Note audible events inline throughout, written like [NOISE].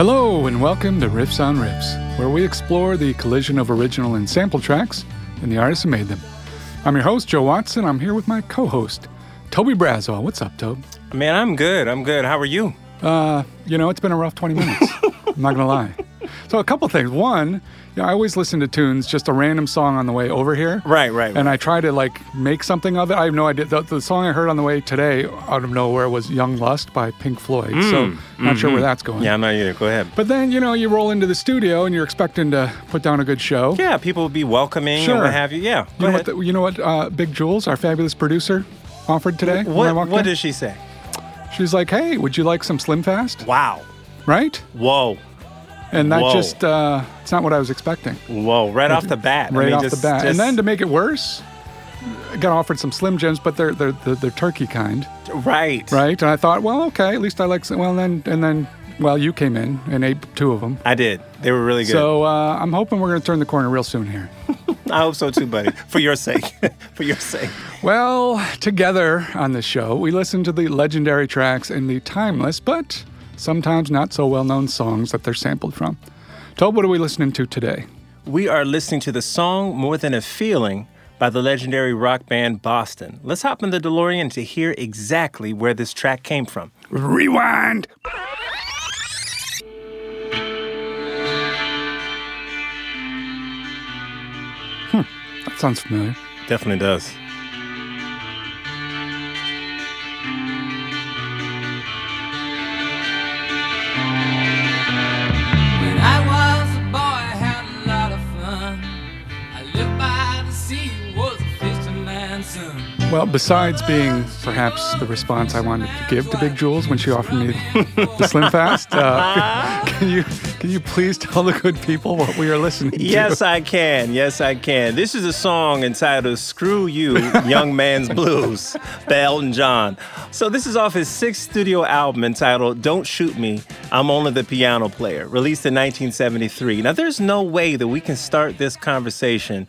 Hello, and welcome to Riffs on Riffs, where we explore the collision of original and sample tracks and the artists who made them. I'm your host, Joe Watson. I'm here with my co host, Toby Braswell. What's up, Toby? Man, I'm good. I'm good. How are you? Uh, you know, it's been a rough 20 minutes. [LAUGHS] I'm not going to lie. So, a couple things. One, you know, I always listen to tunes, just a random song on the way over here. Right, right. And I try to like make something of it. I have no idea. The, the song I heard on the way today, out of nowhere, was "Young Lust" by Pink Floyd. so not sure where that's going. Mm, yeah, I'm not either. Go ahead. But then you know you roll into the studio and you're expecting to put down a good show. Yeah, people will be welcoming Sure. and what have you. Yeah. You know what? The, you know what? Uh, Big Jules, our fabulous producer, offered today. when I what walked what in? did she say? She's like, "Hey, would you like some Slim Fast?" Wow. Right? Whoa. And that Whoa. just uh, it's not what I was expecting. Whoa. Right off the bat. I Right mean, off just- the bat. just- And then to make it worse, I got offered some Slim Jims, but they're they're they're, they're turkey kind, right. right? And I thought, well, okay, at least I like. Some, well, then and then, well, you came in and ate two of them. I did. They were really good. So uh, I'm hoping we're going to turn the corner real soon here. [LAUGHS] I hope so too, buddy. For your sake. [LAUGHS] For your sake. Well, together on this show, we listen to the legendary tracks and the timeless, but sometimes not so well known songs that they're sampled from. Tob, what are we listening to today? We are listening to the song More Than a Feeling by the legendary rock band Boston. Let's hop in the DeLorean to hear exactly where this track came from. Rewind! Hmm, that sounds familiar. Definitely does. Well, besides being perhaps the response I wanted to give to Big Jules when she offered me the Slim Fast, uh, [LAUGHS] can you can you please tell the good people what we are listening to? Yes, I can. Yes, I can. This is a song entitled Screw You, Young Man's [LAUGHS] Blues by Elton John. So, this is off his sixth studio album entitled Don't Shoot Me, I'm Only the Piano Player, released in 1973. Now, there's no way that we can start this conversation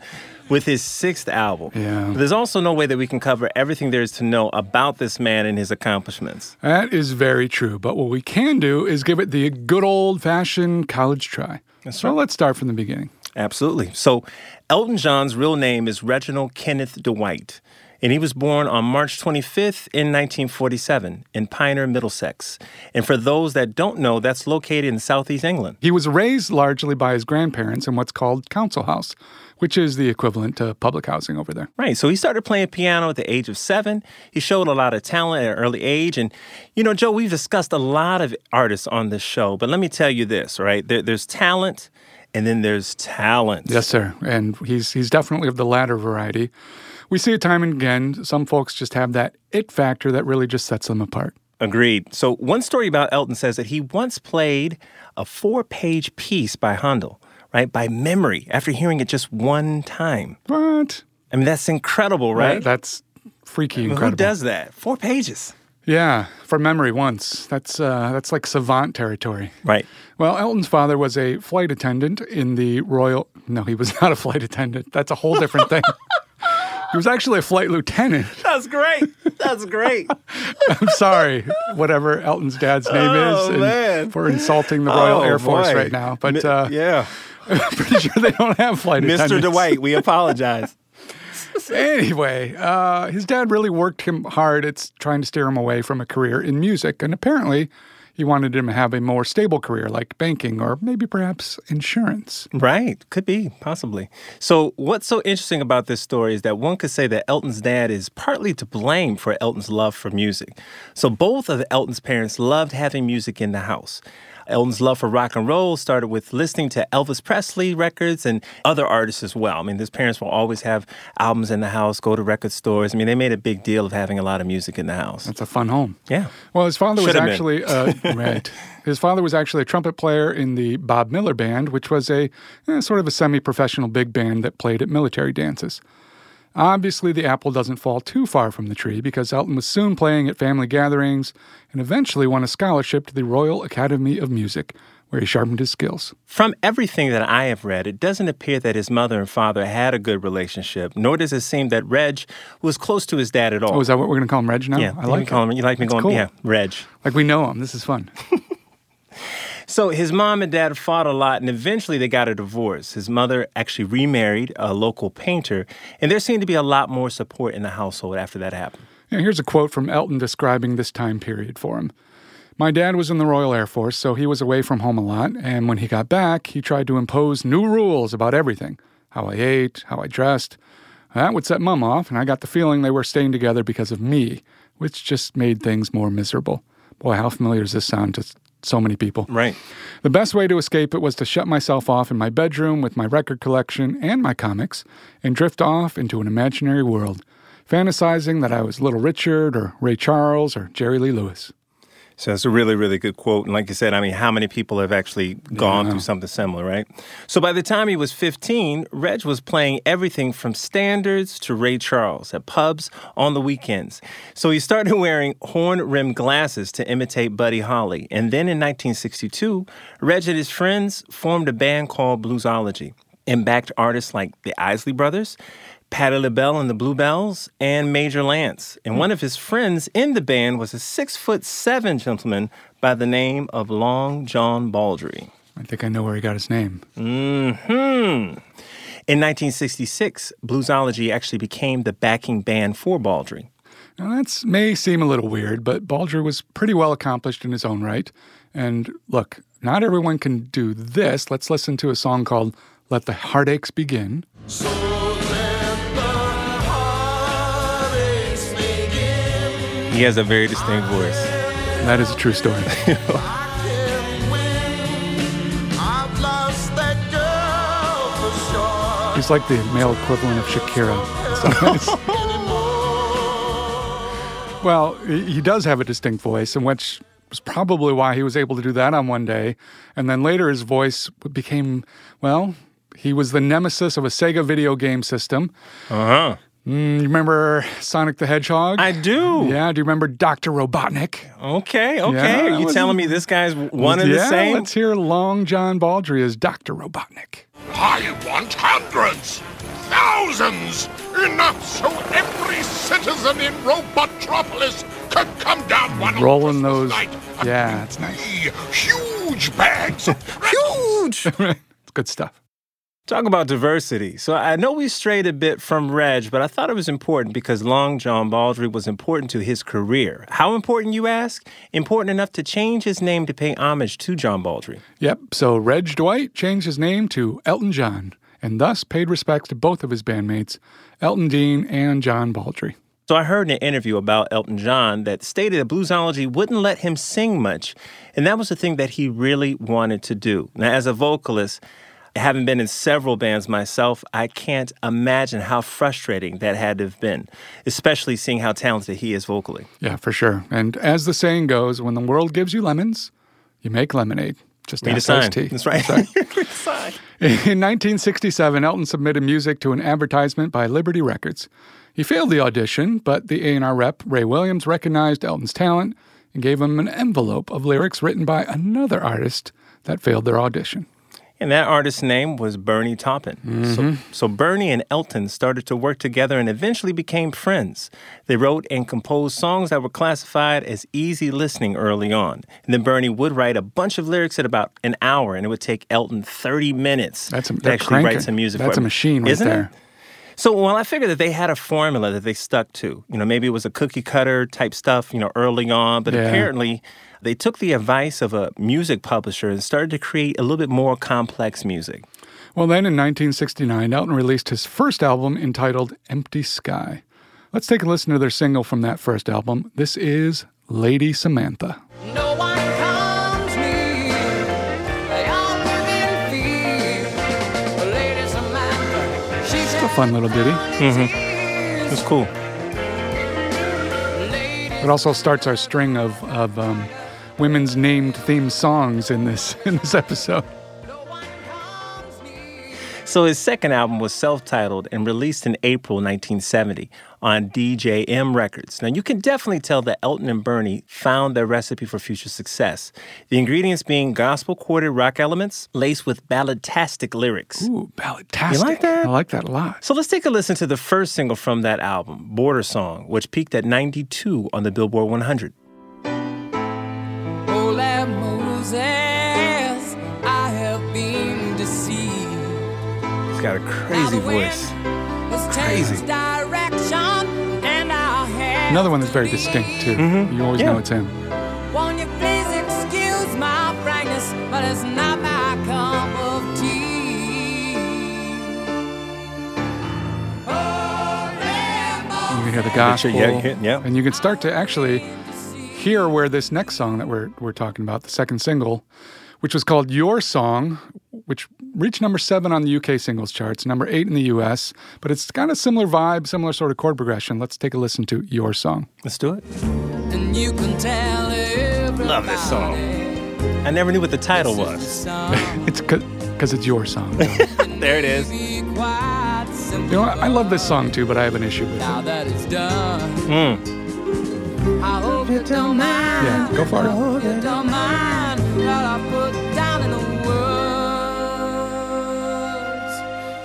with his sixth album. Yeah. There's also no way that we can cover everything there is to know about this man and his accomplishments. That is very true. But what we can do is give it the good old fashioned college try. so right. let's start from the beginning. Absolutely. So, Elton John's real name is Reginald Kenneth Dwight, and he was born on March 25th in 1947 in Pinner, Middlesex. And for those that don't know, that's located in southeast England. He was raised largely by his grandparents in what's called council house, which is the equivalent to public housing over there. Right. So he started playing piano at the age of seven. He showed a lot of talent at an early age. And, you know, Joe, we've discussed a lot of artists on this show, but let me tell you this, right? There, there's talent and then there's talent. Yes, sir. And he's he's definitely of the latter variety. We see it time and again. Some folks just have that it factor that really just sets them apart. Agreed. So, one story about Elton says that he once played a four page piece by Handel, right, by memory after hearing it just one time. What? I mean, that's incredible, right? That's freaky Who incredible. Who does that? Four pages. Yeah, from memory once. That's uh, that's like savant territory. Right. Well, Elton's father was a flight attendant in the Royal. No, he was [LAUGHS] not a flight attendant. That's a whole different thing. [LAUGHS] he was actually a flight lieutenant. [LAUGHS] That's great. That's great. I'm sorry, whatever Elton's dad's name Oh, is, for insulting the Royal Oh, Air Force boy. right now. But uh, yeah. I'm [LAUGHS] pretty sure they don't have flight Mr. attendants. Dwight, we apologize. [LAUGHS] Anyway, uh, his dad really worked him hard at trying to steer him away from a career in music, and apparently, he wanted him to have a more stable career like banking or maybe perhaps insurance. Right. Could be, possibly. So, what's so interesting about this story is that one could say that Elton's dad is partly to blame for Elton's love for music. So, both of Elton's parents loved having music in the house. Elton's love for rock and roll started with listening to Elvis Presley records and other artists as well. I mean, his parents will always have albums in the house, go to record stores. I mean, they made a big deal of having a lot of music in the house. It's a fun home. Yeah. Well, his father was Should been. actually uh, [LAUGHS] right. His father was actually a trumpet player in the Bob Miller Band, which was a eh, sort of a semi-professional big band that played at military dances. Obviously, the apple doesn't fall too far from the tree because Elton was soon playing at family gatherings and eventually won a scholarship to the Royal Academy of Music, where he sharpened his skills. From everything that I have read, it doesn't appear that his mother and father had a good relationship, nor does it seem that Reg was close to his dad at all. Oh, is that what we're going to call him, Reg? Now, yeah, I like call him. You like me That's going? cool. Yeah, Reg. Like we know him. This is fun. [LAUGHS] So his mom and dad fought a lot, and eventually they got a divorce. His mother actually remarried a local painter, and there seemed to be a lot more support in the household after that happened. Yeah, here's a quote from Elton describing this time period for him. My dad was in the Royal Air Force, so he was away from home a lot, and when he got back, he tried to impose new rules about everything how I ate, how I dressed. That would set Mum off, and I got the feeling they were staying together because of me, which just made things more miserable. Boy, how familiar does this sound to so many people? Right. The best way to escape it was to shut myself off in my bedroom with my record collection and my comics and drift off into an imaginary world, fantasizing that I was Little Richard or Ray Charles or Jerry Lee Lewis. So that's a really, really good quote. And like you said, I mean, how many people have actually gone through something similar, right? So by the time he was 15, Reg was playing everything from standards to Ray Charles at pubs on the weekends. So he started [LAUGHS] wearing horn rimmed glasses to imitate Buddy Holly. And then in 1962, Reg and his friends formed a band called Bluesology and backed artists like the Isley Brothers, Patti LaBelle and the Bluebells, and Major Lance. And one of his friends in the band was a six foot seven gentleman by the name of Long John Baldry. I think I know where he got his name. Hmm. In 1966, Bluesology actually became the backing band for Baldry. Now, that may seem a little weird, but Baldry was pretty well accomplished in his own right. And look, not everyone can do this. Let's listen to a song called Let the Heartaches Begin. So He has a very distinct voice. That is a true story. I can't win. I've lost that girl for sure. He's like the male equivalent of Shakira. [LAUGHS] well, he he does have a distinct voice, and which was probably why he was able to do that on one day. And then later, his voice became, well, he was the nemesis of a Sega video game system. Uh huh. Mm, you remember Sonic the Hedgehog? I do. Yeah, do you remember Dr. Robotnik? Okay, okay. Yeah, Are you was- telling me this guy's one and yeah, the same? let's hear Long John Baldry as Dr. Robotnik. I want hundreds, thousands, enough so every citizen in Robotropolis could come down one on Rolling Christmas those- night yeah, give it's nice. Huge bags of [LAUGHS] Huge. [LAUGHS] it's good stuff. Talk about diversity. So I know we strayed a bit from Reg, but I thought it was important because Long John Baldry was important to his career. How important, you ask? Important enough to change his name to pay homage to John Baldry. Yep, so Reg Dwight changed his name to Elton John and thus paid respects to both of his bandmates, Elton Dean and John Baldry. So I heard in an interview about Elton John that stated that Bluesology wouldn't let him sing much, and that was the thing that he really wanted to do. Now, as a vocalist, having been in several bands myself, I can't imagine how frustrating that had to have been, especially seeing how talented he is vocally. Yeah, for sure. And as the saying goes, when the world gives you lemons, you make lemonade. Just Need [LAUGHS] a sign. tea. That's right. Sign. In 1967, Elton submitted music to an advertisement by Liberty Records. He failed the audition, but the A&R rep, Ray Williams, recognized Elton's talent and gave him an envelope of lyrics written by another artist that failed their audition. And that artist's name was Bernie Taupin. So, mm-hmm. so Bernie and Elton started to work together and eventually became friends. They wrote and composed songs that were classified as easy listening early on. And then Bernie would write a bunch of lyrics at about an hour, and it would take Elton 30 minutes That's a, to actually cranking. write some music That's a machine right Isn't there. It? So, well, I figured that they had a formula that they stuck to. You know, maybe it was a cookie cutter type stuff, you know, early on, but Yeah. apparently they took the advice of a music publisher and started to create a little bit more complex music. Well, then in 1969, Elton released his first album entitled Empty Sky. Let's take a listen to their single from that first album. This is Lady Samantha. No one comes me. They all live. Lady Samantha, she's A fun little ditty. It's cool. It also starts our string of, of um, women's named theme songs in this [LAUGHS] in this episode. So his second album was self-titled and released in April 1970 on DJM Records. Now you can definitely tell that Elton and Bernie found their recipe for future success. The ingredients being gospel-quartered rock elements laced with balladtastic lyrics. Ooh, balladtastic. You like that? I like that a lot. So let's take a listen to the first single from that album, Border Song, which peaked at 92 on the Billboard 100 that Moses, I have been deceived. He's got a crazy voice. Crazy. Another one that's very distinct too. Mm-hmm. You always yeah. know it's him. Won't you please excuse my frankness, but it's not my cup of tea. You can hear the gospel, yeah, yeah. and you can start to actually hear where this next song that we're we're talking about, the second single, which was called "Your Song," which reached number seven on the UK singles charts, number eight in the US. But it's got a similar vibe, similar sort of chord progression. Let's take a listen to "Your Song." Let's do it. And you can tell. Love this song. I never knew what the title was. [LAUGHS] It's because it's your song. There it is. Be quite simple. you know, I I love this song too, but I have an issue with Now it. that it's done, Mm. I hope you don't mind. Yeah, go for it. Hope you don't mind what I put down in the words.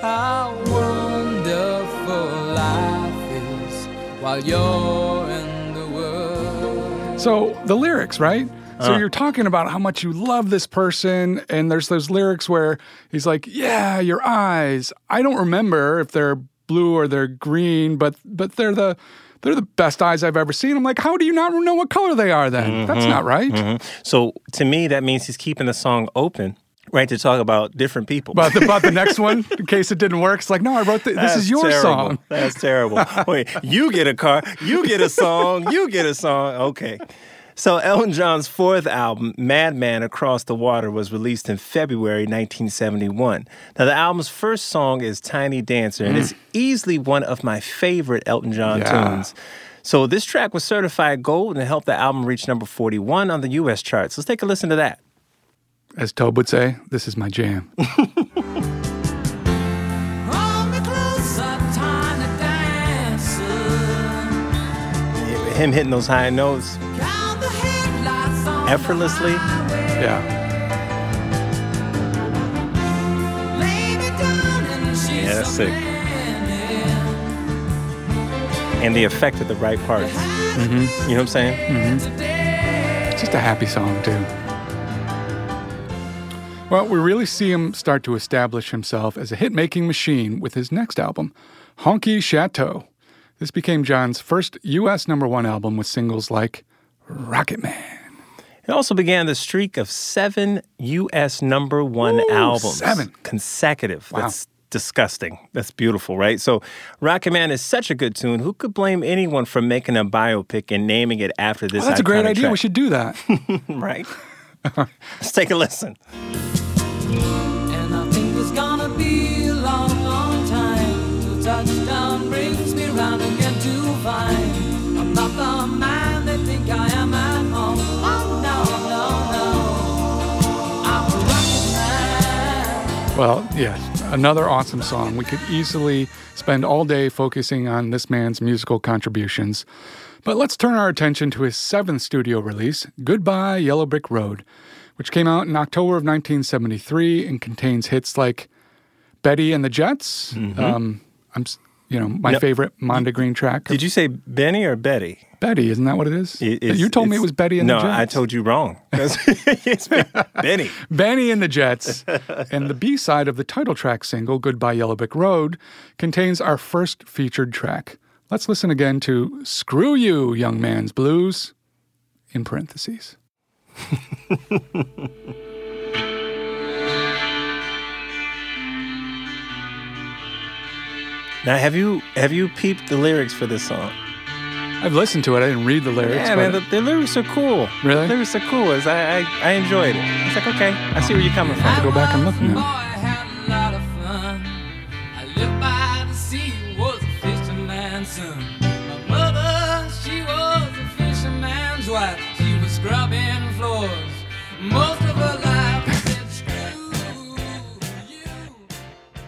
How wonderful life is while you're in the world. So the lyrics, right? So Uh. you're talking about how much you love this person, and there's those lyrics where he's like, "Yeah, your eyes. I don't remember if they're blue or they're green, but but they're the they're the best eyes I've ever seen." I'm like, "How do you not know what color they are? Then Mm-hmm. that's not right." So to me, that means he's keeping the song open, right, to talk about different people. But the, about the [LAUGHS] next one, in case it didn't work, it's like, "No, I wrote the, this That's is your terrible. song." That's terrible. Wait, you get a car, you get a song, you get a song. Okay. So Elton John's fourth album, Madman Across the Water, was released in February 1971. Now the album's first song is Tiny Dancer, and it's mm. easily one of my favorite Elton John Yeah. tunes. So this track was certified gold and helped the album reach number 41 on the US charts. Let's take a listen to that. As Tobe would say, "This is my jam." [LAUGHS] Hold me closer, tiny dancer. Him hitting those high notes effortlessly. yeah, Lay me down in the sheets Yeah, that's sick. and the effect of the right parts. Mm-hmm. You know what I'm saying? Today. It's just a happy song, too. Well, we really see him start to establish himself as a hit making machine with his next album, Honky Chateau. This became John's first U.S. number one album with singles like Rocket Man. It also began the streak of seven U.S. number one Ooh, albums. seven. Consecutive. Wow. That's disgusting. That's beautiful, right? So, Rocket Man is such a good tune. Who could blame anyone for making a biopic and naming it after this Oh, that's a great idea. track? We should do that. [LAUGHS] right? Let's take a listen. Well, yes, another awesome song. We could easily spend all day focusing on this man's musical contributions. But let's turn our attention to his seventh studio release, Goodbye Yellow Brick Road, which came out in October of 1973 and contains hits like Betty and the Jets. Um, I'm, you know, my No, favorite Mondegreen track. Did you say Benny or Betty? Betty, isn't that what it is? It- you told me it was Betty and no, the Jets. I told you wrong. [LAUGHS] it's Benny. Benny and the Jets. and the B side of the title track single, Goodbye Yellow Brick Road, contains our first featured track. Let's listen again to Screw You, Young Man's Blues, in parentheses. [LAUGHS] Now, have you have you peeped the lyrics for this song? I've listened to it. I didn't read the lyrics. Yeah, but man, the, the lyrics are cool. Really? The lyrics are cool. It's- I, I, I enjoyed it. It's like, okay, I see where you're coming from. go back and look now. Boy, I had a lot of fun. I lived by the sea, was a fisherman's son. My mother, she was a fisherman's wife. She was scrubbing floors most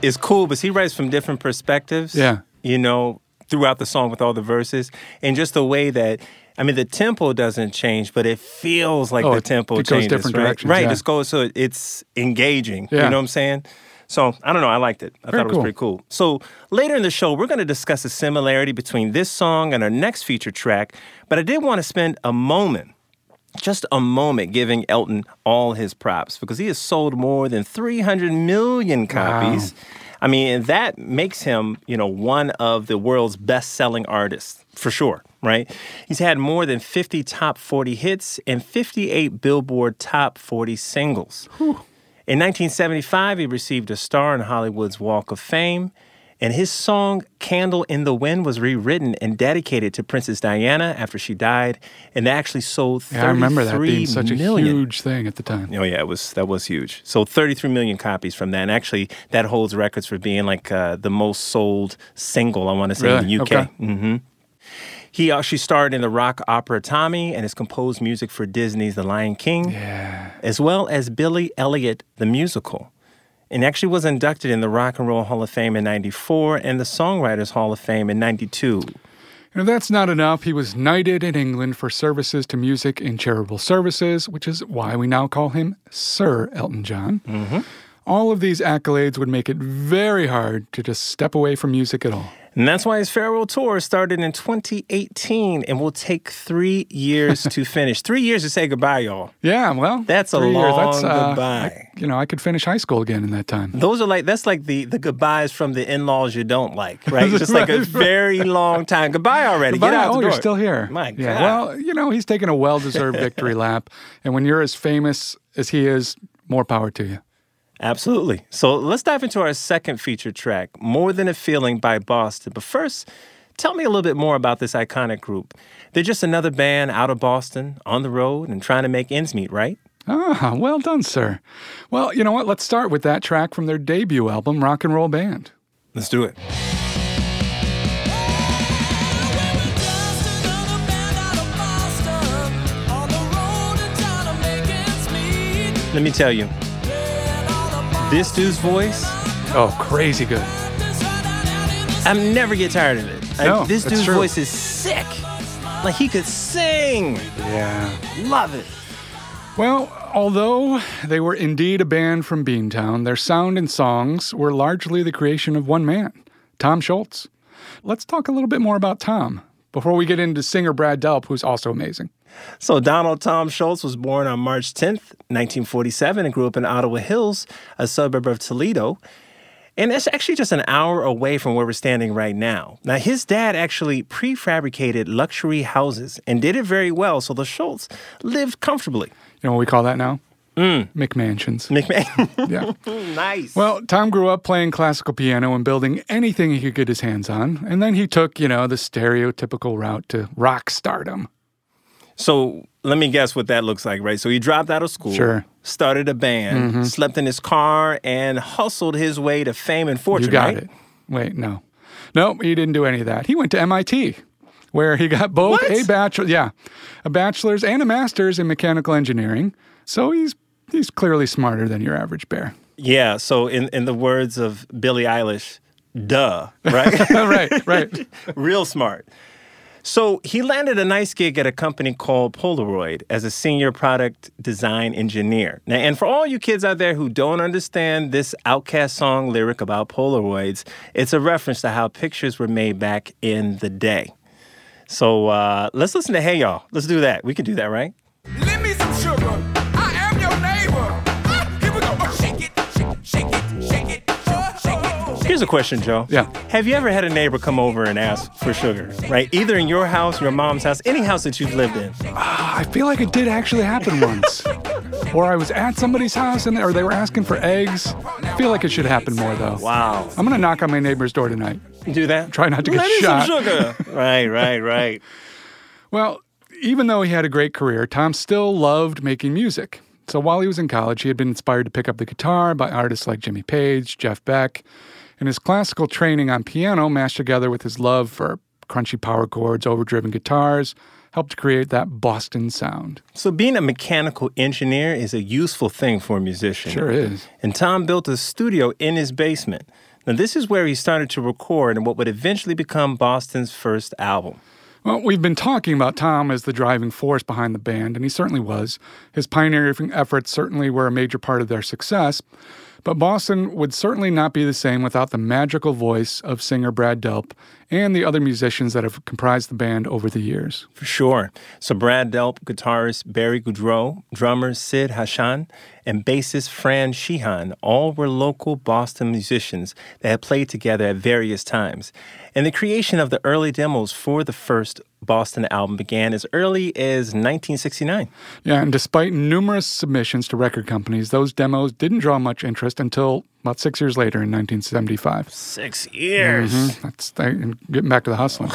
it's cool, but he writes from different perspectives. Yeah. You know, throughout the song with all the verses, and just the way that. I mean, the tempo doesn't change, but it feels like Oh, the tempo it goes changes. different right? directions, Right. yeah. Just goes so it's engaging. Yeah. You know what I'm saying? So I don't know. I liked it. I Very thought it was cool. pretty cool. So later in the show, we're going to discuss the similarity between this song and our next feature track. But I did want to spend a moment just a moment giving Elton all his props because he has sold more than 300 million copies. I mean, and that makes him, you know, one of the world's best-selling artists for sure, right? He's had more than 50 top 40 hits and 58 Billboard top 40 singles. In 1975, he received a star in Hollywood's Walk of Fame, and his song Candle in the Wind was rewritten and dedicated to Princess Diana after she died, and they actually sold 33 Yeah, I remember that being such a huge thing at the time. Oh yeah, it was that was huge. So 33 million copies from that, and actually that holds records for being like uh, the most sold single. I want to say in the UK. Okay. Mm-hmm. He actually starred in the rock opera Tommy and has composed music for Disney's The Lion King, Yeah. as well as Billy Elliot the musical. And actually was inducted in the Rock and Roll Hall of Fame in 94 and the Songwriters Hall of Fame in 92. And if that's not enough, he was knighted in England for services to music and charitable services, which is why we now call him Sir Elton John. Mm-hmm. All of these accolades would make it very hard to just step away from music at all. And that's why his farewell tour started in 2018 and will take three years to [LAUGHS] finish. Three years to say goodbye, y'all. Yeah, well, That's a years. long uh, goodbye. I- you know, I could finish high school again in that time. Those are like that's like the the goodbyes from the in-laws you don't like, right? [LAUGHS] Just like a very long time. Goodbye already. Goodbye. Get out oh, the you're still here. My God. Yeah. Well, you know, he's taken a well-deserved [LAUGHS] victory lap, and when you're as famous as he is, more power to you. Absolutely. So let's dive into our second feature track, More Than a Feeling by Boston. But first, tell me a little bit more about this iconic group. They're just another band out of Boston, on the road, and trying to make ends meet, right? Ah, well done, sir. Well, you know what? Let's start with that track from their debut album, Rock and Roll Band. Let's do it. Let me tell you, this dude's voice, Oh, crazy good. I never get tired of it. Like, No, this that's dude's true. voice is sick. Like he could sing. Yeah. Love it. Well, although they were indeed a band from Beantown, their sound and songs were largely the creation of one man, Tom Scholz. Let's talk a little bit more about Tom before we get into singer Brad Delp, who's also amazing. So Donald Tom Scholz was born on March 10th, 1947, and grew up in Ottawa Hills, a suburb of Toledo. And it's actually just an hour away from where we're standing right now. Now, his dad actually prefabricated luxury houses and did it very well, so the Scholz lived comfortably. You know what we call that now? Mm. McMansions. McMahon, Yeah. [LAUGHS] nice. Well, Tom grew up playing classical piano and building anything he could get his hands on. And then he took, you know, the stereotypical route to rock stardom. So let me guess what that looks like, right? So he dropped out of school, Sure. Mm-hmm. started a band, slept in his car, and hustled his way to fame and fortune. You got right? it. Wait, no. Nope, he didn't do any of that. He went to MIT, where he got both What? a bachelor, yeah, a bachelor's and a master's in mechanical engineering. So he's he's clearly smarter than your average bear. Yeah. So in in the words of Billie Eilish, duh, right? [LAUGHS] right, right. [LAUGHS] Real smart. So he landed a nice gig at a company called Polaroid as a senior product design engineer. Now, and for all you kids out there who don't understand this OutKast song lyric about Polaroids, it's a reference to how pictures were made back in the day. So uh, let's listen to Hey Ya. Let's do that. We can do that, right? Here's a question, Joe. Yeah. Have you ever had a neighbor come over and ask for sugar, right? Either in your house, your mom's house, any house that you've lived in. Ah, I feel like it did actually happen once. or I was at somebody's house and or they were asking for eggs. I feel like it should happen more though. Wow. I'm gonna knock on my neighbor's door tonight. Do that? Try not to get Let shot. some sugar. [LAUGHS] right, right, right. Well, even though he had a great career, Tom still loved making music. So while he was in college, he had been inspired to pick up the guitar by artists like Jimmy Page, Jeff Beck, and his classical training on piano mashed together with his love for crunchy power chords, overdriven guitars, helped create that Boston sound. So being a mechanical engineer is a useful thing for a musician. Sure is. And Tom built a studio in his basement. Now this is where he started to record in what would eventually become Boston's first album. Well, we've been talking about Tom as the driving force behind the band, and he certainly was. His pioneering efforts certainly were a major part of their success. But Boston would certainly not be the same without the magical voice of singer Brad Delp and the other musicians that have comprised the band over the years. For sure. So Brad Delp, guitarist Barry Goudreau, drummer Sib Hashian, and bassist Fran Sheehan all were local Boston musicians that had played together at various times. And the creation of the early demos for the first Boston album began as early as 1969. Yeah, and despite numerous submissions to record companies, those demos didn't draw much interest until about six years later in 1975. Six years. Mm-hmm. That's uh, and getting back to the hustling.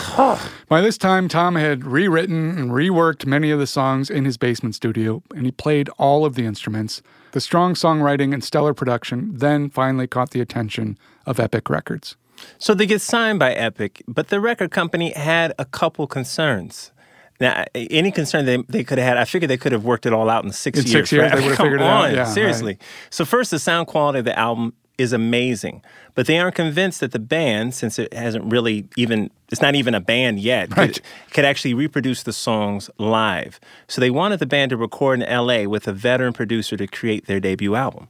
By this time, Tom had rewritten and reworked many of the songs in his basement studio, and he played all of the instruments. The strong songwriting and stellar production then finally caught the attention of Epic Records. So they get signed by Epic, but the record company had a couple concerns. Now, any concern they, they could have had, I figured they could have worked it all out in six In years. six years, right? they would have figured it out. on, Yeah, right. seriously. So first, the sound quality of the album is amazing, but they aren't convinced that the band, since it hasn't really even, it's not even a band yet, Right. could, could actually reproduce the songs live. So they wanted the band to record in L.A. with a veteran producer to create their debut album.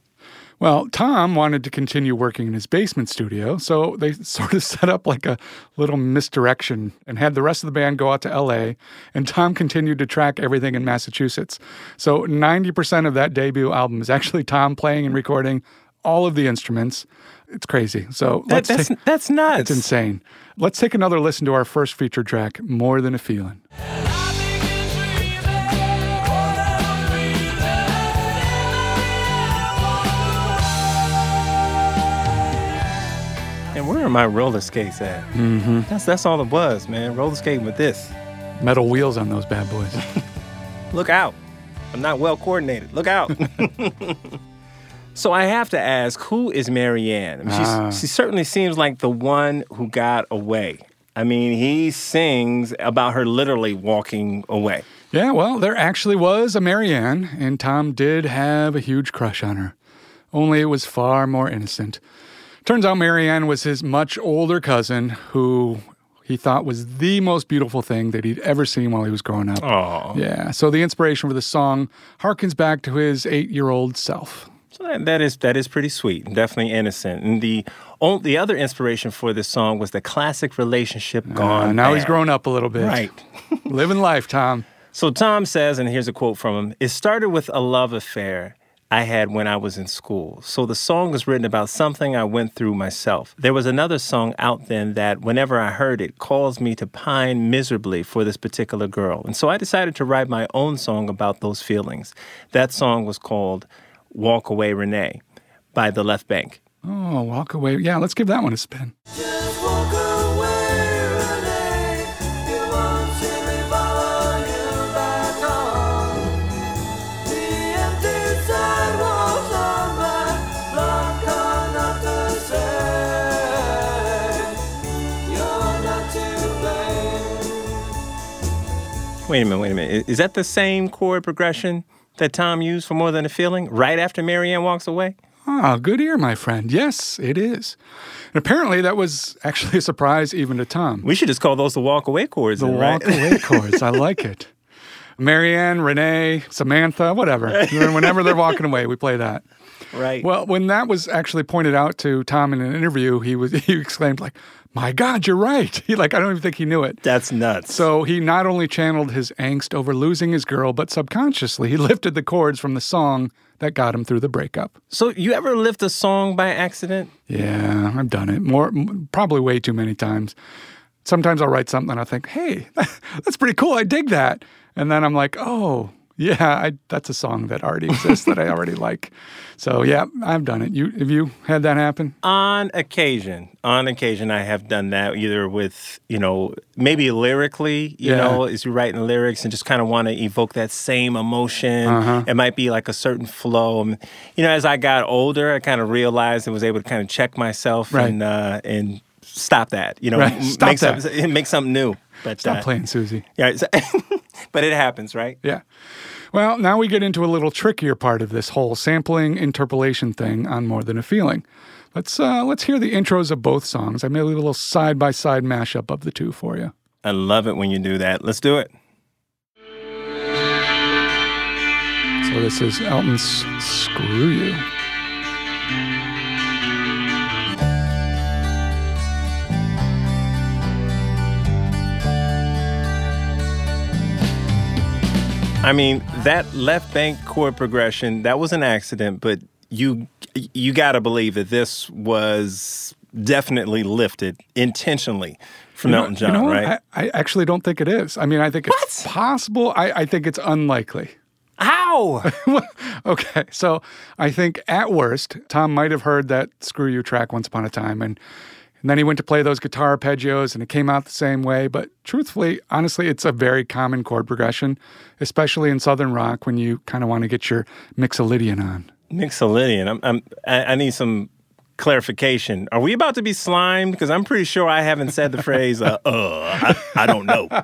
Well, Tom wanted to continue working in his basement studio, so they [LAUGHS] sort of set up like a little misdirection and had the rest of the band go out to LA, and Tom continued to track everything in Massachusetts. So 90% of that debut album is actually Tom playing and recording all of the instruments. It's crazy. So That, that's, take, that's nuts. it's insane. Let's take another listen to our first feature track, More Than a Feeling. Where are my roller skates at? Mm-hmm. That's that's all it was, man. Roller skating with this. Metal wheels on those bad boys. [LAUGHS] Look out! I'm not well coordinated. Look out! [LAUGHS] so I have to ask, who is Marianne? I mean, Ah. she certainly seems like the one who got away. I mean, he sings about her literally walking away. Yeah, well, there actually was a Marianne, and Tom did have a huge crush on her. Only it was far more innocent. Turns out Marianne was his much older cousin who he thought was the most beautiful thing that he'd ever seen while he was growing up. Oh, Yeah, so the inspiration for the song harkens back to his eight year old self. so that, that is that is pretty sweet, and definitely innocent. And the the other inspiration for this song was the classic relationship gone. Uh, now he's bad. grown up a little bit. Right. [LAUGHS] Living life, Tom. So Tom says, and here's a quote from him It started with a love affair I had when I was in school. So the song was written about something I went through myself. There was another song out then that, whenever I heard it, caused me to pine miserably for this particular girl. And so I decided to write my own song about those feelings. That song was called Walk Away Renee by the Left Bank. Oh, walk away. Yeah, let's give that one a spin. Wait a minute, wait a minute. Is that the same chord progression that Tom used for More Than a Feeling right after Marianne walks away? Ah, good ear, my friend. Yes, it is. And apparently that was actually a surprise even to Tom. We should just call those the walk away chords, The then, right? walk away chords. I like it. [LAUGHS] Marianne, Renee, Samantha, whatever. Whenever they're walking away, we play that. Right. Well, when that was actually pointed out to Tom in an interview, he was [LAUGHS] he exclaimed like, "My God, you're right!" He [LAUGHS] like I don't even think he knew it. That's nuts. So he not only channeled his angst over losing his girl, but subconsciously he [LAUGHS] lifted the chords from the song that got him through the breakup. so you ever lift a song by accident? Yeah, I've done it more, probably way too many times. Sometimes I'll write something and I think, "Hey, that's pretty cool. I dig that," and then I'm like, "Oh." Yeah, I, that's a song that already exists that I already [LAUGHS] like. So yeah, I've done it. You have you had that happen? On occasion, on occasion, I have done that either with, you know, maybe lyrically, you Yeah. know, as you're writing the lyrics and just kind of want to evoke that same emotion. Uh-huh. It might be like a certain flow. Um, You know, as I got older, I kind of realized and was able to kind of check myself Right. and uh, and stop that. You know, Right. [LAUGHS] Stop make that. Something, [LAUGHS] make something new. But Stop uh, playing Susie. Yeah, [LAUGHS] but it happens, right? Yeah. Well, now we get into a little trickier part of this whole sampling interpolation thing on More Than a Feeling. Let's uh, let's hear the intros of both songs. I made a little side by side mashup of the two for you. I love it when you do that. Let's do it. So this is Elton's "Screw You." I mean, that left bank chord progression, that was an accident, but you you got to believe that this was definitely lifted intentionally from You know- Elton John, you know what? right? I, I actually don't think it is. I mean, I think it's possible. I, I think it's unlikely. How? [LAUGHS] okay, so I think at worst, Tom might have heard that "Screw You" track once upon a time, and, and then he went to play those guitar arpeggios, and it came out the same way. But truthfully, honestly, it's a very common chord progression, especially in southern rock when you kind of want to get your mixolydian on. Mixolydian. I'm, I'm, I, need some clarification. Are we about to be slimed? Because I'm pretty sure I haven't said the phrase, uh, uh I, I don't know. [LAUGHS]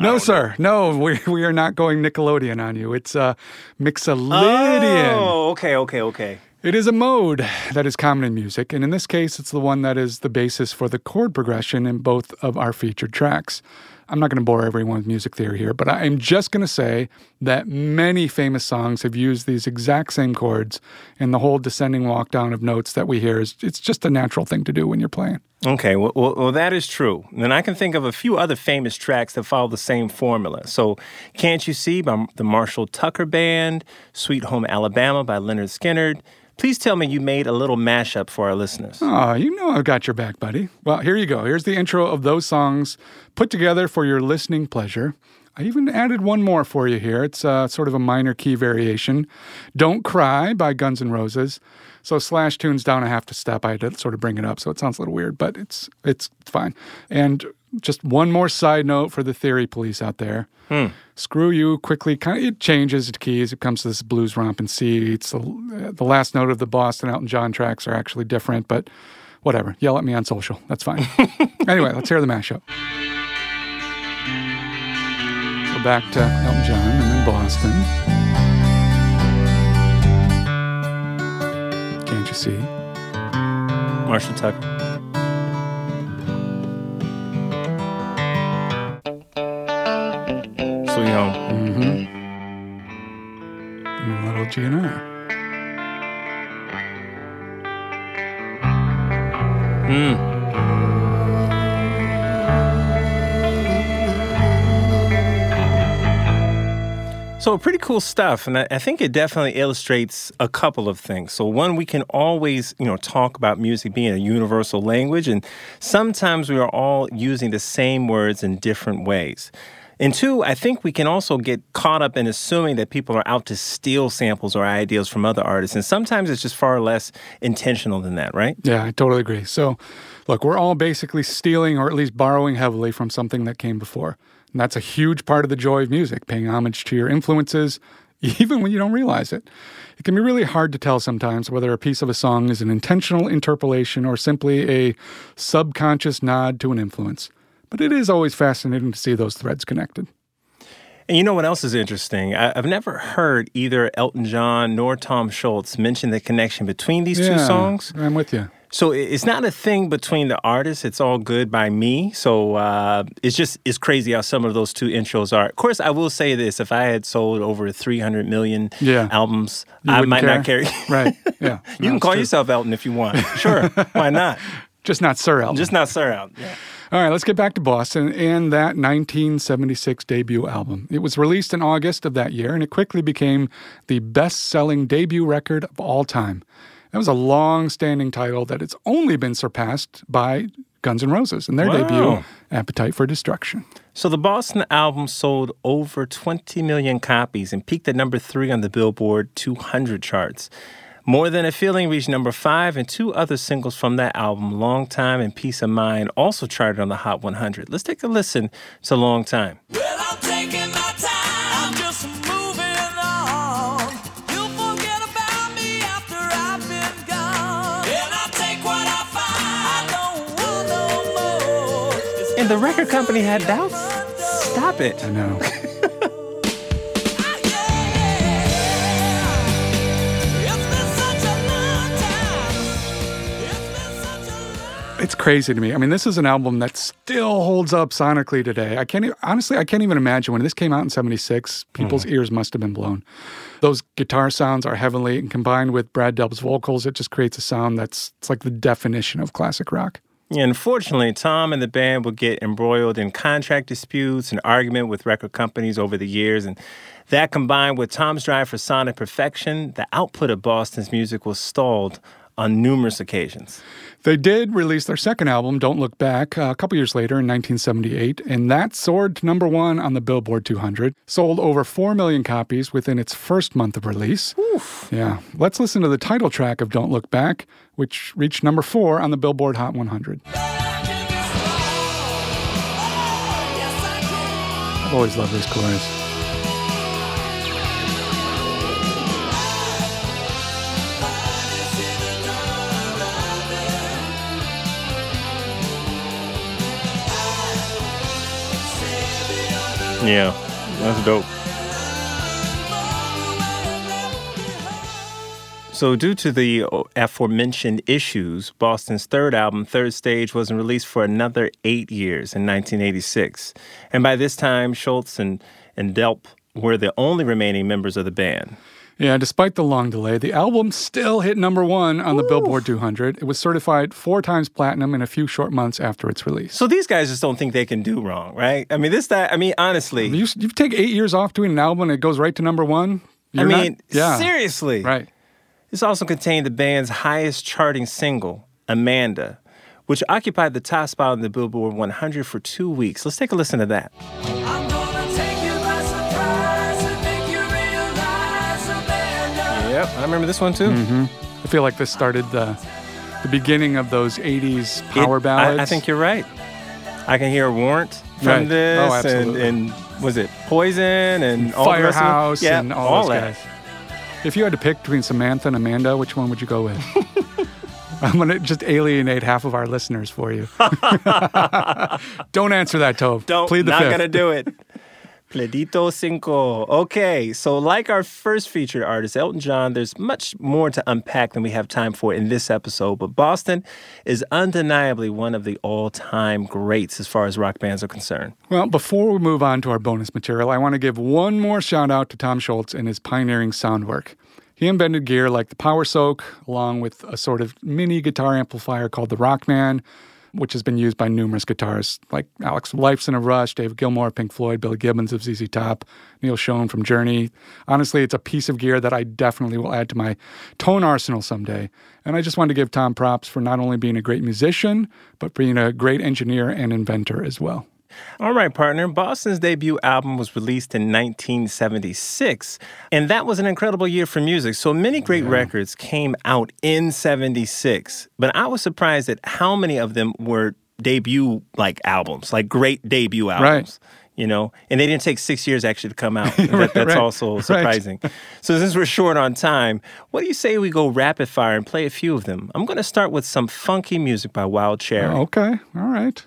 No, sir, no, we we are not going Nickelodeon on you. It's uh, mixolydian. Oh, okay, okay, okay. It is a mode that is common in music, and in this case, it's the one that is the basis for the chord progression in both of our featured tracks. I'm not going to bore everyone with music theory here, but I'm just going to say that many famous songs have used these exact same chords, and the whole descending walk down of notes that we hear is it's just a natural thing to do when you're playing. Okay, well, well, that is true. And I can think of a few other famous tracks that follow the same formula. So, Can't You See by the Marshall Tucker Band, Sweet Home Alabama by Lynyrd Skynyrd. Please tell me you made a little mashup for our listeners. Oh, you know I've got your back, buddy. Well, here you go. Here's the intro of those songs put together for your listening pleasure. I even added one more for you here. It's uh, sort of a minor key variation. Don't Cry by Guns N' Roses. So Slash tunes down a half to step. I had to sort of bring it up, so it sounds a little weird, but it's it's fine. And just one more side note for the theory police out there. Hmm. Screw you quickly. Kind of it changes the keys. It comes to this blues romp in C. It's the, the last note of the Boston Elton John tracks are actually different, but whatever. Yell at me on social. That's fine. [LAUGHS] anyway, let's hear the mashup. So back to Elton John and then Boston. Can't you see? Marshall Tucker. Sweet Home. And little G and I. Hmm. So pretty cool stuff, and I, I think it definitely illustrates a couple of things. So one, we can always, you know, talk about music being a universal language, and sometimes we are all using the same words in different ways. And two, I think we can also get caught up in assuming that people are out to steal samples or ideas from other artists, and sometimes it's just far less intentional than that, right? Yeah, I totally agree. So, look, we're all basically stealing or at least borrowing heavily from something that came before. And that's a huge part of the joy of music, paying homage to your influences, [LAUGHS] even when you don't realize it. It can be really hard to tell sometimes whether a piece of a song is an intentional interpolation or simply a subconscious nod to an influence. But it is always fascinating to see those threads connected. And you know what else is interesting? I, I've never heard either Elton John nor Tom Scholz mention the connection between these two songs. I'm with you. So it's not a thing between the artists. It's all good by me. So uh, it's just it's crazy how some of those two intros are. Of course, I will say this: if I had sold over 300 million Yeah. albums, You I might not care? care. [LAUGHS] Right. Yeah. you can call yourself Elton if you want. Sure, why not? [LAUGHS] Just not Sir Elton. Just not Sir Elton. Yeah. All right, let's get back to Boston and that 1976 debut album. It was released in August of that year, and it quickly became the best selling debut record of all time. That was a long standing title that it's only been surpassed by Guns N' Roses and their Wow. debut, Appetite for Destruction. So the Boston album sold over 20 million copies and peaked at number three on the Billboard 200 charts. More Than a Feeling reached number five, and two other singles from that album, Long Time and Peace of Mind, also charted on the Hot 100. Let's take a listen to Long Time. Well, I'm taking my time. I'm just moving on. You'll forget about me after I've been gone. And I take what I find. I don't want no more. It's And the record company had doubts? Stop it. I know. [LAUGHS] It's crazy to me. I mean, this is an album that still holds up sonically today. I can't e- honestly, I can't even imagine when this came out in '76. People's mm. ears must have been blown. Those guitar sounds are heavenly, and combined with Brad Delp's vocals, it just creates a sound that's it's like the definition of classic rock. Yeah, Unfortunately, Tom and the band would get embroiled in contract disputes and argument with record companies over the years, and that combined with Tom's drive for sonic perfection, the output of Boston's music was stalled on numerous occasions. They did release their second album, Don't Look Back, uh, a couple years later in 1978, and that soared to number one on the Billboard 200. Sold over 4 million copies within its first month of release. Yeah. Let's listen to the title track of Don't Look Back, which reached number four on the Billboard Hot 100. I've always loved this chorus. Yeah, that's dope. So, due to the aforementioned issues, Boston's third album, Third Stage, wasn't released for another eight years in 1986. And by this time, Scholz and, and Delp were the only remaining members of the band. Yeah, despite the long delay, the album still hit number one on the Billboard 200. It was certified four times platinum in a few short months after its release. So, these guys just don't think they can do wrong, right? I mean, this, that, I mean, honestly, You, you take eight years off doing an album and it goes right to number one. I You're not- mean, yeah, seriously. right. This also contained the band's highest charting single, Amanda, which occupied the top spot on the Billboard 100 for two weeks. Let's take a listen to that. Yep, I remember this one too. Mm-hmm. I feel like this started the the beginning of those '80s It- power ballads. I, I think you're right. I can hear Warrant from Right. this, Oh, and, absolutely. and was it Poison and all the rest of them? Firehouse Yeah, and all, those that. guys. If you had to pick between Samantha and Amanda, which one would you go with? [LAUGHS] I'm gonna just alienate half of our listeners for you. [LAUGHS] [LAUGHS] Don't answer that, Toby. Don't, plead the not fifth. gonna do it. Pledito cinco. Okay, so like our first featured artist, Elton John, there's much more to unpack than we have time for in this episode. But Boston is undeniably one of the all-time greats as far as rock bands are concerned. Well, before we move on to our bonus material, I want to give one more shout out to Tom Scholz and his pioneering sound work. He invented gear like the Power Soak, along with a sort of mini guitar amplifier called the Rockman, which has been used by numerous guitarists like Alex Lifeson of Rush, Dave Gilmour of Pink Floyd, Billy Gibbons of ZZ Top, Neil Schon from Journey. Honestly, it's a piece of gear that I definitely will add to my tone arsenal someday. And I just wanted to give Tom props for not only being a great musician, but being a great engineer and inventor as well. All right, partner. Boston's debut album was released in 1976, and that was an incredible year for music. So many great records came out in 76, but I was surprised at how many of them were debut like albums, like great debut albums. Right You know, and they didn't take six years actually to come out. [LAUGHS] That- that's right, also right. surprising. So, since we're short on time, what do you say we go rapid fire and play a few of them? I'm going to start with some funky music by Wild Cherry. Okay, all right.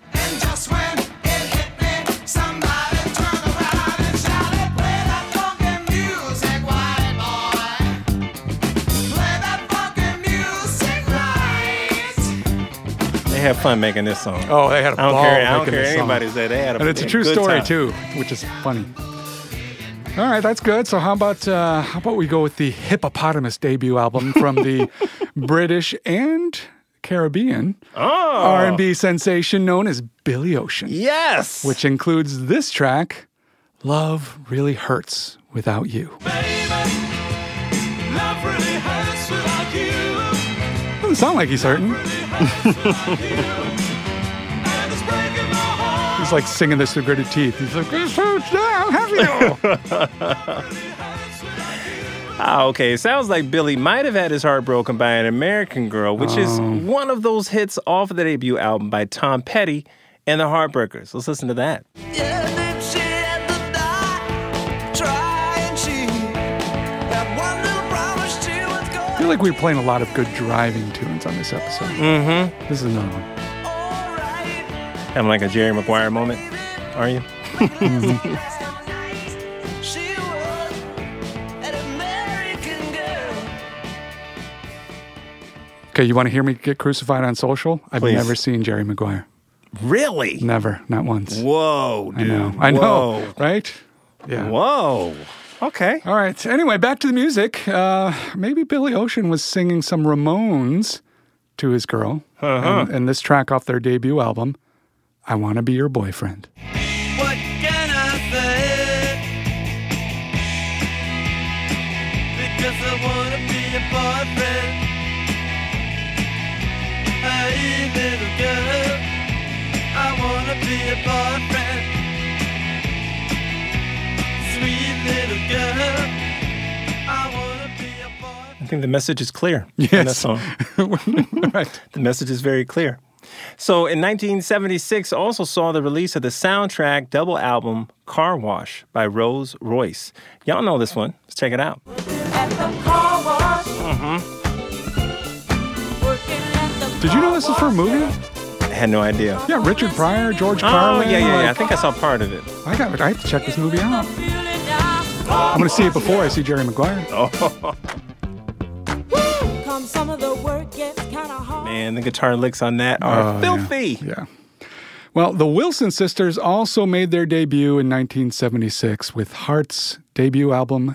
Right." They have fun making this song. Oh, they had a I don't ball care. I don't making care this song. anybody say they had a And it's a true story time. too, which is funny. All right, that's good. So how about uh, how about we go with the Hippopotamus debut album from the [LAUGHS] British and Caribbean Oh, R&B sensation known as Billy Ocean, yes. which includes this track, "Love Really Hurts Without You." Love really hurts without you. Doesn't sound like he's hurting. And it's breaking my heart. He's like singing this through gritted teeth. He's like, "This hurts down, have you?" [LAUGHS] Ah, okay. It sounds like Billy might have had his heart broken by an American Girl, which is Oh. one of those hits off of the debut album by Tom Petty and the Heartbreakers. Let's listen to that. Yeah, feel like we're playing a lot of good driving tunes on this episode. Mm-hmm. This is another one. Having like a Jerry Maguire moment, are you? She was an American girl. Okay, you want to hear me get crucified on social? I've Please. never seen Jerry Maguire. Really? Never, not once. Whoa, I dude. know. I know. Whoa. Right? Yeah. Whoa. Okay. All right. Anyway, back to the music. Uh, maybe Billy Ocean was singing some Ramones to his girl. Uh-huh. And, and this track off their debut album, I Want to Be Your Boyfriend. What can I say? Because I wanna be a boyfriend. Hey, little girl, I wanna be a boyfriend. Sweet little girl, I wanna be a boyfriend. I think the message is clear. in that song. right. [LAUGHS] The message is very clear. So in 1976, also saw the release of the soundtrack double album Car Wash by Rose Royce. Y'all know this one. Let's check it out. at the car wash. Mm-hmm. Working at the Did you know this is for a movie? I had no idea. Yeah, Richard Pryor, George Oh, Carlin. yeah, yeah, yeah. I think I saw part of it. I got. I have to check this movie out. Feeling down. I'm going to see it before I see Jerry Maguire. Oh. Come some of the work gets kind of hard. Man, the guitar licks on that are Oh, yeah. filthy. Yeah. Well, the Wilson sisters also made their debut in 1976 with Heart's debut album,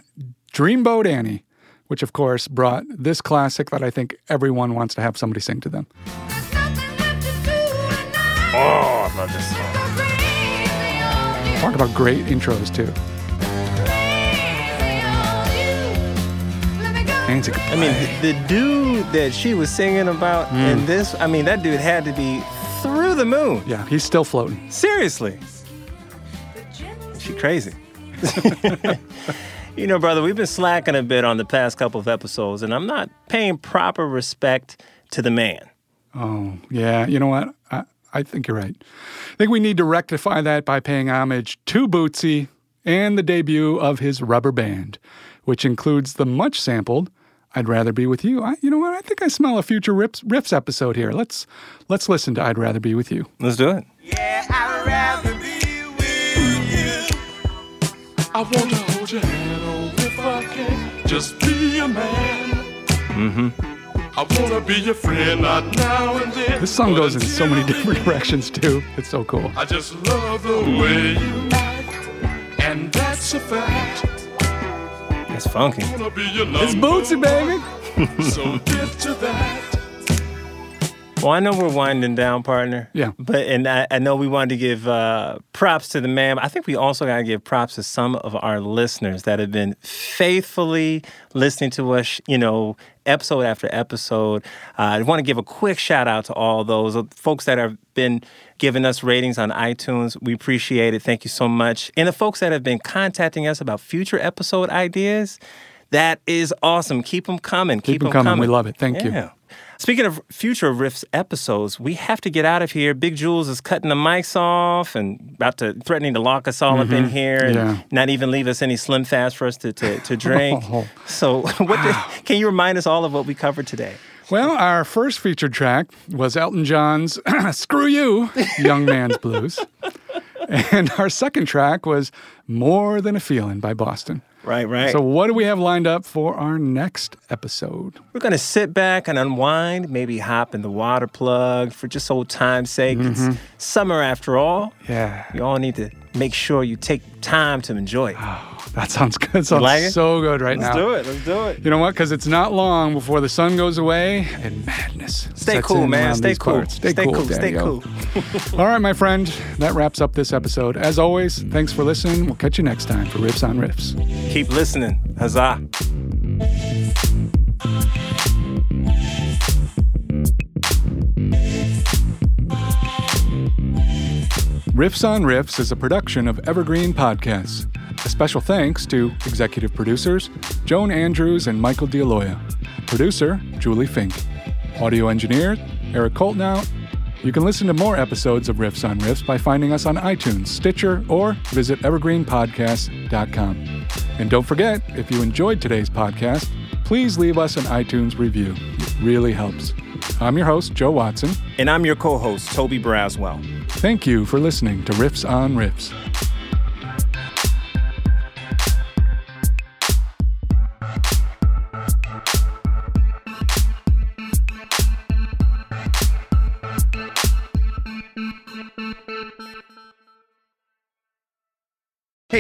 Dreamboat Annie, which of course brought this classic that I think everyone wants to have somebody sing to them. Oh, I love this song. Talk about great intros too. Nancy could I mean, the, the dude that she was singing about Hmm. in this, I mean, that dude had to be through the moon. yeah, he's still floating. Seriously. She crazy. [LAUGHS] you know, brother, we've been slacking a bit on the past couple of episodes, and I'm not paying proper respect to the man. Oh, yeah. You know what? I, I think you're right. I think we need to rectify that by paying homage to Bootsy and the debut of his rubber band, which includes the much sampled "I'd Rather Be with You." I, you know what? I think I smell a future riffs, riffs episode here. Let's let's listen to "I'd Rather Be with You." Let's do it. Yeah, I'd rather be with you. I want to hold your hand, oh, if I can. Just be a man. Mm-hmm. I want to be your friend, not now and then. This song goes in so many different directions too. It's so cool. I just love the way you act, and that's a fact. It's funky. I wanna be your It's number Bootsy, baby. [LAUGHS] So get to that. Well, I know we're winding down, partner. Yeah. But and I, I know we wanted to give uh, props to the man. I think we also got to give props to some of our listeners that have been faithfully listening to us. You know, episode after episode. Uh, I want to give a quick shout out to all those uh, folks that have been giving us ratings on iTunes. We appreciate it. Thank you so much. And the folks that have been contacting us about future episode ideas. That is awesome. Keep them coming. Keep them coming. We love it. Thank you. Speaking of future Riffs episodes, we have to get out of here. Big Jules is cutting the mics off and about to threatening to lock us all up in here and Mm-hmm. Yeah. not even leave us any Slim Fast for us to, to, to drink. [LAUGHS] Oh. So, [LAUGHS] what did, can you remind us all of what we covered today? Well, our first featured track was Elton John's [CLEARS THROAT] Screw You, Young Man's Blues. And our second track was More Than a Feeling by Boston. Right, right. So, what do we have lined up for our next episode? We're going to sit back and unwind, maybe hop in the water plug for just old time's sake. It's summer after all. Mm-hmm. Yeah, You all need to make sure you take time to enjoy it. Oh, that sounds good. Sounds like so good right now. Let's do it. Let's do it. You know what? Because it's not long before the sun goes away and madness. Stay cool, man. Stay cool. Stay, Stay cool. cool. Stay cool. [LAUGHS] [LAUGHS] All right, my friend. That wraps up this episode. As always, thanks for listening. We'll catch you next time for Riffs on Riffs. Keep listening. Huzzah. Riffs on Riffs is a production of Evergreen Podcasts. A special thanks to executive producers Joan Andrews and Michael D'Aloia, producer Julie Fink, audio engineer Eric Coltnow. You can listen to more episodes of Riffs on Riffs by finding us on iTunes, Stitcher, or visit evergreenpodcast.com. And don't forget, if you enjoyed today's podcast, please leave us an iTunes review. It really helps. I'm your host, Joe Watson. And I'm your co host, Toby Braswell. Thank you for listening to Riffs on Riffs.